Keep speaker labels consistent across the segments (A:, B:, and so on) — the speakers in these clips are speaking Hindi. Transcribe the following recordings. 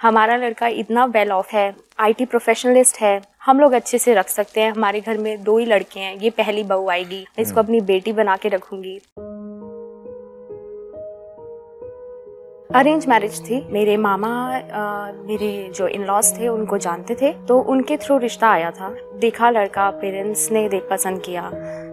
A: हमारा लड़का इतना वेल ऑफ़ है आईटी प्रोफेशनलिस्ट है हम लोग अच्छे से रख सकते हैं। हमारे घर में दो ही लड़के हैं ये पहली बहू आएगी मैं इसको अपनी बेटी बना के रखूँगी। अरेंज मैरिज थी। मेरे मामा आ, मेरे जो इन लॉज थे उनको जानते थे तो उनके थ्रू रिश्ता आया था। देखा लड़का पेरेंट्स ने देख पसंद किया।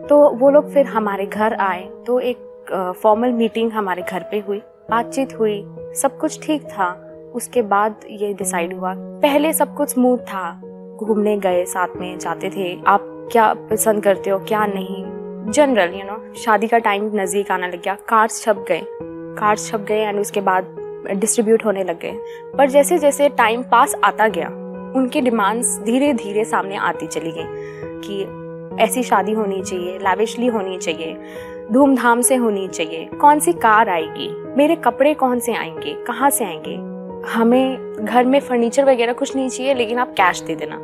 A: तो वो लोग फिर हमारे घर आए तो एक फॉर्मल मीटिंग हमारे घर पे हुई। बातचीत हुई सब कुछ ठीक था। उसके बाद ये डिसाइड हुआ। पहले सब कुछ स्मूथ था। घूमने गए, साथ में जाते थे। आप क्या पसंद करते हो, क्या नहीं? जनरल यू नो शादी का टाइम नज़दीक आने लग गया। कार्ड्स छप गए। कार्ड्स छप गए एंड उसके बाद डिस्ट्रीब्यूट होने लग गए। पर जैसे जैसे टाइम पास आता गया, उनकी डिमांड्स धीरे धीरे सामने आती चली गई कि ऐसी शादी होनी चाहिए लैविशली होनी चाहिए, धूमधाम से होनी चाहिए। कौन सी कार आएगी? मेरे कपड़े कौन से आएँगे? कहाँ से आएँगे? हमें घर में फर्नीचर वगैरह कुछ नहीं चाहिए, लेकिन आप कैश दे देना।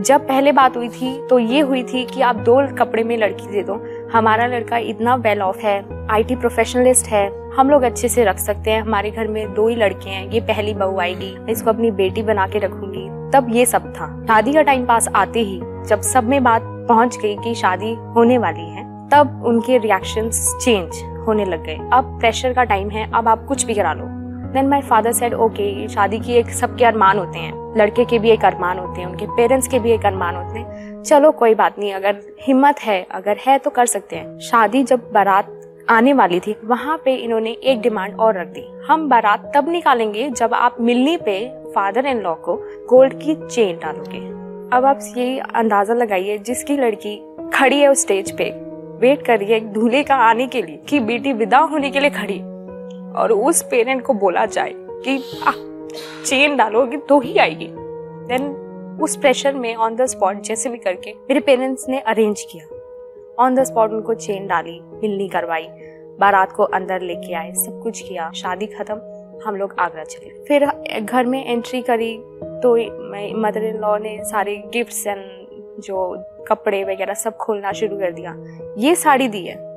A: जब पहले बात हुई थी तो ये हुई थी कि आप दो कपड़े में लड़की दे दो। हमारा लड़का इतना वेल ऑफ़ है आईटी प्रोफेशनलिस्ट है, हम लोग अच्छे से रख सकते हैं। हमारे घर में दो ही लड़के हैं, ये पहली बहू आएगी इसको अपनी बेटी बना के रखूँगी। तब ये सब था। शादी का टाइम पास आते ही, जब सब में बात पहुँच गई कि शादी होने वाली है, तब उनके रिएक्शंस चेंज होने लग गए। अब प्रेशर का टाइम है, अब आप कुछ भी करा लो। Then my father said okay शादी की एक सबके अरमान होते हैं। लड़के के भी एक अरमान होते हैं, उनके पेरेंट्स के भी एक अरमान होते हैं। चलो, कोई बात नहीं, अगर हिम्मत है, अगर है तो कर सकते हैं। शादी जब बारात आने वाली थी, वहाँ पे इन्होंने एक डिमांड और रख दी। हम बारात तब निकालेंगे जब आप मिलने पे फादर इन लॉ को गोल्ड की चेन डालोगे। अब आप ये अंदाज़ा लगाइए, जिसकी लड़की खड़ी है उस स्टेज पे वेट कर रही है दूल्हे का आने के लिए, कि बेटी विदा होने के लिए खड़ी और उस पेरेंट को बोला जाए कि आ, चेन डालोगे तो ही आएगी. देन उस प्रेशर में ऑन द स्पॉट जैसे भी करके मेरे पेरेंट्स ने अरेंज किया। ऑन द स्पॉट उनको चेन डाली मिलनी करवाई बारात को अंदर लेके आए सब कुछ किया शादी खत्म हम लोग आगरा चले फिर घर में एंट्री करी तो मदर इन लॉ ने सारे गिफ्ट्स एंड जो कपड़े वगैरह सब खोलना शुरू कर दिया। ये साड़ी दी है।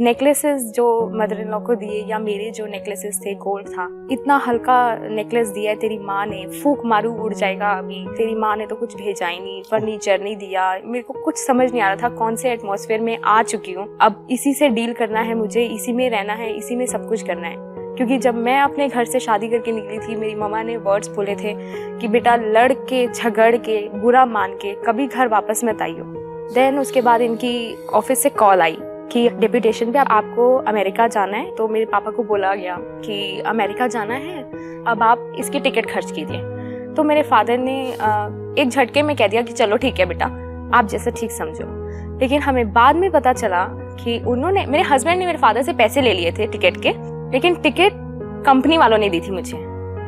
A: नेकलेसेस जो मदर इन लॉ को दिए या मेरे जो नेकलेसेस थे गोल्ड था, इतना हल्का नेकलेस दिया है, तेरी माँ ने, फूक मारू उड़ जाएगा अभी, तेरी माँ ने तो कुछ भेजा ही नहीं फर्नीचर नहीं दिया, मेरे को कुछ समझ नहीं आ रहा था कौन से एटमोसफेयर में आ चुकी हूँ। अब इसी से डील करना है मुझे, इसी में रहना है, इसी में सब कुछ करना है। क्योंकि जब मैं अपने घर से शादी करके निकली थी, मेरी मम्मा ने वर्ड्स बोले थे कि, बेटा लड़ के झगड़ के, बुरा मान के, कभी घर वापस मत आइयो। देन उसके बाद इनकी ऑफ़िस से कॉल आई। कि डेप्यूटेशन पे आपको अमेरिका जाना है तो मेरे पापा को बोला गया कि अमेरिका जाना है, अब आप इसकी टिकट खर्च कीजिए। तो मेरे फादर ने एक झटके में कह दिया कि चलो ठीक है बेटा, आप जैसे ठीक समझो। लेकिन हमें बाद में पता चला कि उन्होंने, मेरे हस्बैंड ने मेरे फादर से पैसे ले लिए थे टिकट के, लेकिन टिकट कंपनी वालों ने दी थी मुझे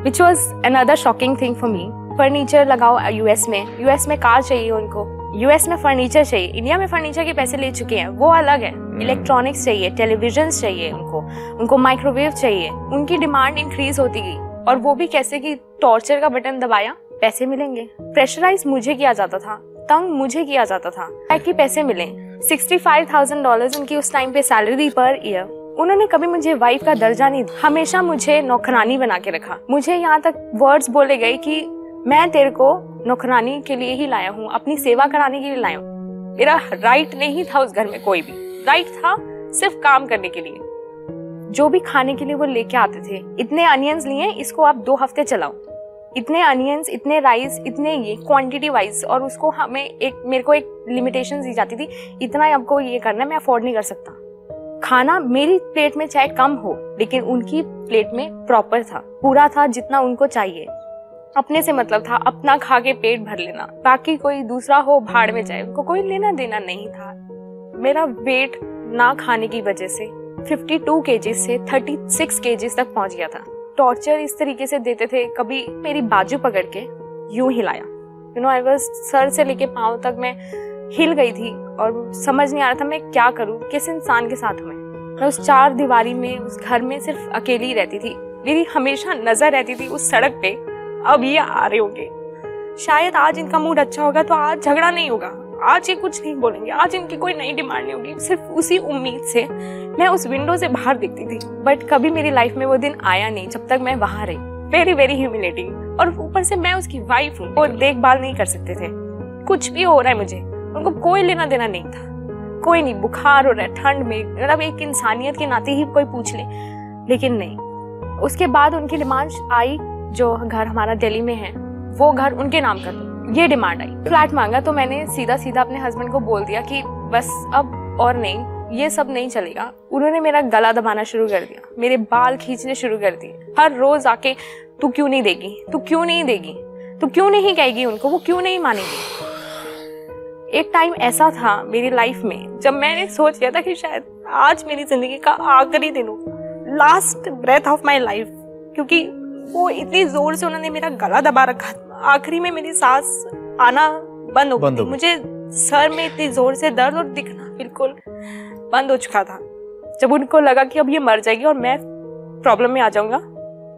A: which was another shocking thing for me furniture लगाओ यूएस में यूएस में कार चाहिए उनको यूएस में फर्नीचर चाहिए इंडिया में फर्नीचर के पैसे ले चुके हैं, वो अलग है। इलेक्ट्रॉनिक्स हम्म। चाहिए टेलीविज़न चाहिए उनको उनको माइक्रोवेव चाहिए, उनकी डिमांड इंक्रीज होती गई। और वो भी कैसे कि टॉर्चर का बटन दबाया, पैसे मिलेंगे। प्रेशराइज मुझे किया जाता था, तंग मुझे किया जाता था ताकि पैसे मिले। सिक्सटी फाइव थाउज़ेंड डॉलर उनकी उस टाइम पे सैलरी पर ईयर उन्होंने कभी मुझे वाइफ का दर्जा नहीं दिया हमेशा मुझे नौकरानी बना के रखा। मुझे यहाँ तक वर्ड्स बोले गए कि मैं तेरे को नौकरानी के लिए ही लाया हूँ, अपनी सेवा कराने के लिए लाया हूँ। मेरा राइट नहीं था उस घर में कोई भी। राइट था, सिर्फ़ काम करने के लिए। जो भी खाने के लिए वो लेके आते थे। इतने अनियंस लिए, इसको आप दो हफ़्ते चलाओ। इतने अनियंस इतने राइस इतने ये क्वांटिटी वाइज और उसको हमें एक, मेरे को एक लिमिटेशन दी जाती थी। इतना आपको ये करना मैं अफोर्ड नहीं कर सकता। खाना मेरी प्लेट में चाहे कम हो, लेकिन उनकी प्लेट में प्रॉपर था। पूरा था जितना उनको चाहिए। अपने से मतलब था अपना खा के पेट भर लेना। बाकी कोई दूसरा हो, भाड़ में जाए, उनको कोई लेना देना नहीं था। मेरा वेट ना खाने की वजह से 52 केजी से 36 केजी तक पहुँच गया था। टॉर्चर इस तरीके से देते थे, कभी मेरी बाजू पकड़ के यूँ हिलाया। यू नो आई वाज सर से लेके पाँव तक मैं हिल गई थी और समझ नहीं आ रहा था मैं क्या करूँ, किस इंसान के साथ हूँ मैं। उस चार दीवारी में, उस घर में सिर्फ़ अकेली रहती थी। मेरी हमेशा नज़र रहती थी उस सड़क पे। अब ये आ रहे होंगे। शायद आज इनका मूड अच्छा होगा तो आज झगड़ा नहीं होगा। आज ये कुछ नहीं बोलेंगे। आज इनकी कोई नई डिमांड नहीं होगी। सिर्फ़ उसी उम्मीद से मैं उस विंडो से बाहर दिखती थी। बट कभी मेरी लाइफ में वो दिन आया नहीं जब तक मैं वहाँ रही। वेरी वेरी ह्यूमिलेटिंग और ऊपर से मैं उसकी वाइफ हूँ वो देखभाल नहीं कर सकते थे। कुछ भी हो रहा है मुझे। उनको कोई लेना देना नहीं था। कोई नहीं, बुखार हो रहा है, ठंड में। मतलब एक इंसानियत के नाते ही कोई पूछ ले। लेकिन नहीं। उसके बाद उनकी डिमांड आई, जो घर हमारा दिल्ली में है। वो घर उनके नाम कर दो। ये डिमांड आई। फ्लैट मांगा तो मैंने सीधा सीधा अपने हस्बैंड को बोल दिया कि, बस, अब और नहीं, ये सब नहीं चलेगा। उन्होंने मेरा गला दबाना शुरू कर दिया, मेरे बाल खींचने शुरू कर दिए। हर रोज आके, तू क्यों नहीं देगी? तू क्यों नहीं देगी? तू क्यों नहीं कहेगी उनको? वो क्यों नहीं मानेगी? एक टाइम ऐसा था मेरी लाइफ में, जब मैंने सोच लिया था कि शायद आज मेरी ज़िंदगी का आखिरी दिन हो last breath of my life क्योंकि वो इतनी ज़ोर से उन्होंने मेरा गला दबा रखा आखिरी में मेरी सांस आना बंद हो गई मुझे सर में इतनी ज़ोर से दर्द और दिखना बिल्कुल बंद हो चुका था। जब उनको लगा कि अब ये मर जाएगी और मैं प्रॉब्लम में आ जाऊँगा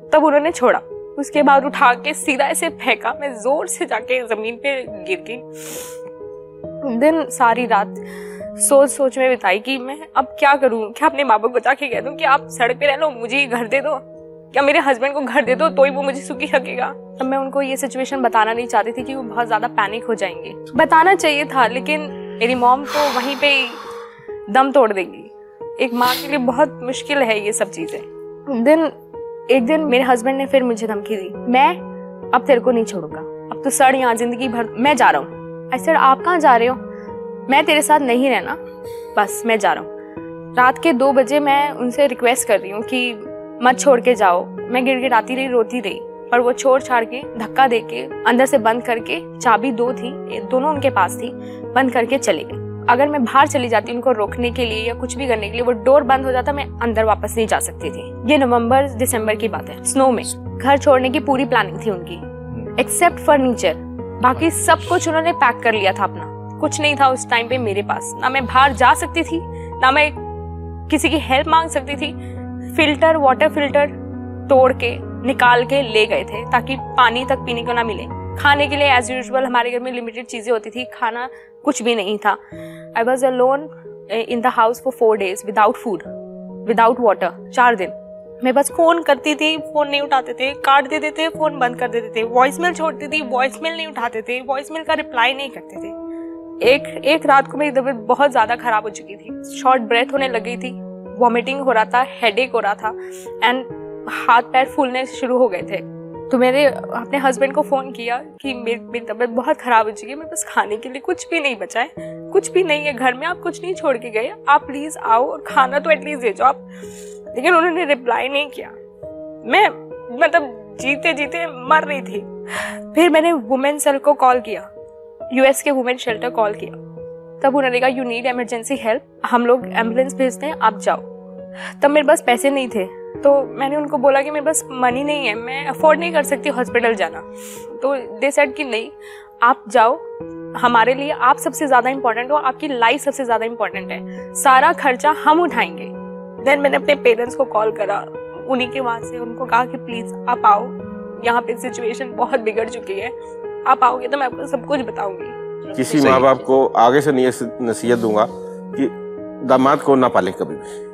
A: तब उन्होंने छोड़ा। उसके बाद उठा के सीधा ऐसे फेंका। मैं ज़ोर से जाके ज़मीन पे गिर गई। दिन सारी रात सोच सोच में बिताई कि मैं अब क्या करूँ? क्या अपने माँ बाप को जाके कह दूँ कि आप सड़क पे रह लो मुझे घर दे दो? क्या मेरे हस्बैंड को घर दे दो तो ही वो मुझे सुखी रखेगा। तब मैं उनको ये सिचुएशन बताना नहीं चाहती थी कि वो बहुत ज़्यादा पैनिक हो जाएँगे। बताना चाहिए था, लेकिन मेरी मॉम तो वहीं पे दम तोड़ देगी। एक माँ के लिए बहुत मुश्किल है ये सब चीज़ें। दिन, एक दिन मेरे हस्बैंड ने फिर मुझे धमकी दी। मैं अब तेरे को नहीं छोड़ूँगा। अब तो सर यहाँ ज़िंदगी भर, मैं जा रहा हूँ। ऐसे आप कहाँ जा रहे हो? मैं तेरे साथ नहीं रहना। बस मैं जा रहा हूँ। रात के दो बजे मैं उनसे रिक्वेस्ट कर रही हूँ कि मत छोड़ के जाओ। मैं गिर गिड़गिड़ाती रही, रोती रही, पर वो छोड़ छाड़ के, धक्का दे के, अंदर से बंद करके, चाबी दो थी दोनों उनके पास थी, बंद करके चले गए अगर मैं बाहर चली जाती उनको रोकने के लिए या कुछ भी करने के लिए, वो डोर बंद हो जाता, मैं अंदर वापस नहीं जा सकती थी। ये नवंबर, दिसंबर की बात है। स्नो में। घर छोड़ने की पूरी प्लानिंग थी उनकी। एक्सेप्ट फर्नीचर बाकी सब कुछ उन्होंने पैक कर लिया था अपना। कुछ नहीं था उस टाइम पे मेरे पास। ना मैं बाहर जा सकती थी, ना मैं किसी की हेल्प मांग सकती थी फ़िल्टर वाटर फ़िल्टर तोड़ के, निकाल के ले गए थे, ताकि पानी तक पीने को ना मिले। खाने के लिए एज यूजल हमारे घर में लिमिटेड चीज़ें होती थी, खाना कुछ भी नहीं था। I was alone in the house for four days without food without water चार दिन। मैं बस फ़ोन करती थी फ़ोन नहीं उठाते थे, काट देते थे फ़ोन बंद कर देते थे वॉइस मेल छोड़ती थी वॉइस मेल नहीं उठाते थे वॉइस मेल का रिप्लाई नहीं करते थे। एक एक रात को मेरी तबीयत बहुत ज़्यादा खराब हो चुकी थी। शॉर्ट ब्रेथ होने लगी थी। वॉमिटिंग हो रहा था हेडेक हो रहा था एंड हाथ पैर फूलने शुरू हो गए थे। तो मैंने अपने हस्बैंड को फ़ोन किया कि मेरी मेरी तबीयत बहुत ख़राब हो चुकी है, मेरे पास खाने के लिए कुछ भी नहीं बचा है, कुछ भी नहीं है, घर में आप कुछ नहीं छोड़ के गए, आप प्लीज़ आओ और खाना तो एटलीस्ट दे जाओ आप। लेकिन उन्होंने रिप्लाई नहीं किया। मैं मतलब जीते जीते मर रही थी। फिर मैंने वुमेन सेल को कॉल किया यूएस के वुमेन शेल्टर कॉल किया। तब उन्होंने कहा यू नीड एमरजेंसी हेल्प हम लोग एंबुलेंस भेजते हैं, आप जाओ। तब मेरे पास पैसे नहीं थे। तो मैंने उनको बोला कि मेरे पास मनी नहीं है मैं अफोर्ड नहीं कर सकती हॉस्पिटल जाना। तो दे सेड कि नहीं आप जाओ हमारे लिए आप सबसे ज़्यादा इंपॉर्टेंट हो आपकी लाइफ सबसे ज़्यादा इंपॉर्टेंट है। सारा खर्चा हम उठाएँगे। देन मैंने अपने पेरेंट्स को कॉल करा उन्हीं के वहाँ से उनको कहा कि प्लीज़ आप आओ यहाँ पे सिचुएशन बहुत बिगड़ चुकी है। आप आओगे तो मैं आपको सब कुछ बताऊँगी।
B: किसी माँ बाप को आगे से नसीहत दूँगा कि दामाद को ना पाले कभी भी।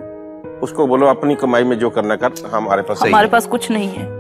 B: उसको बोलो अपनी कमाई में जो करना कर हमारे पास
C: हमारे पास कुछ नहीं है।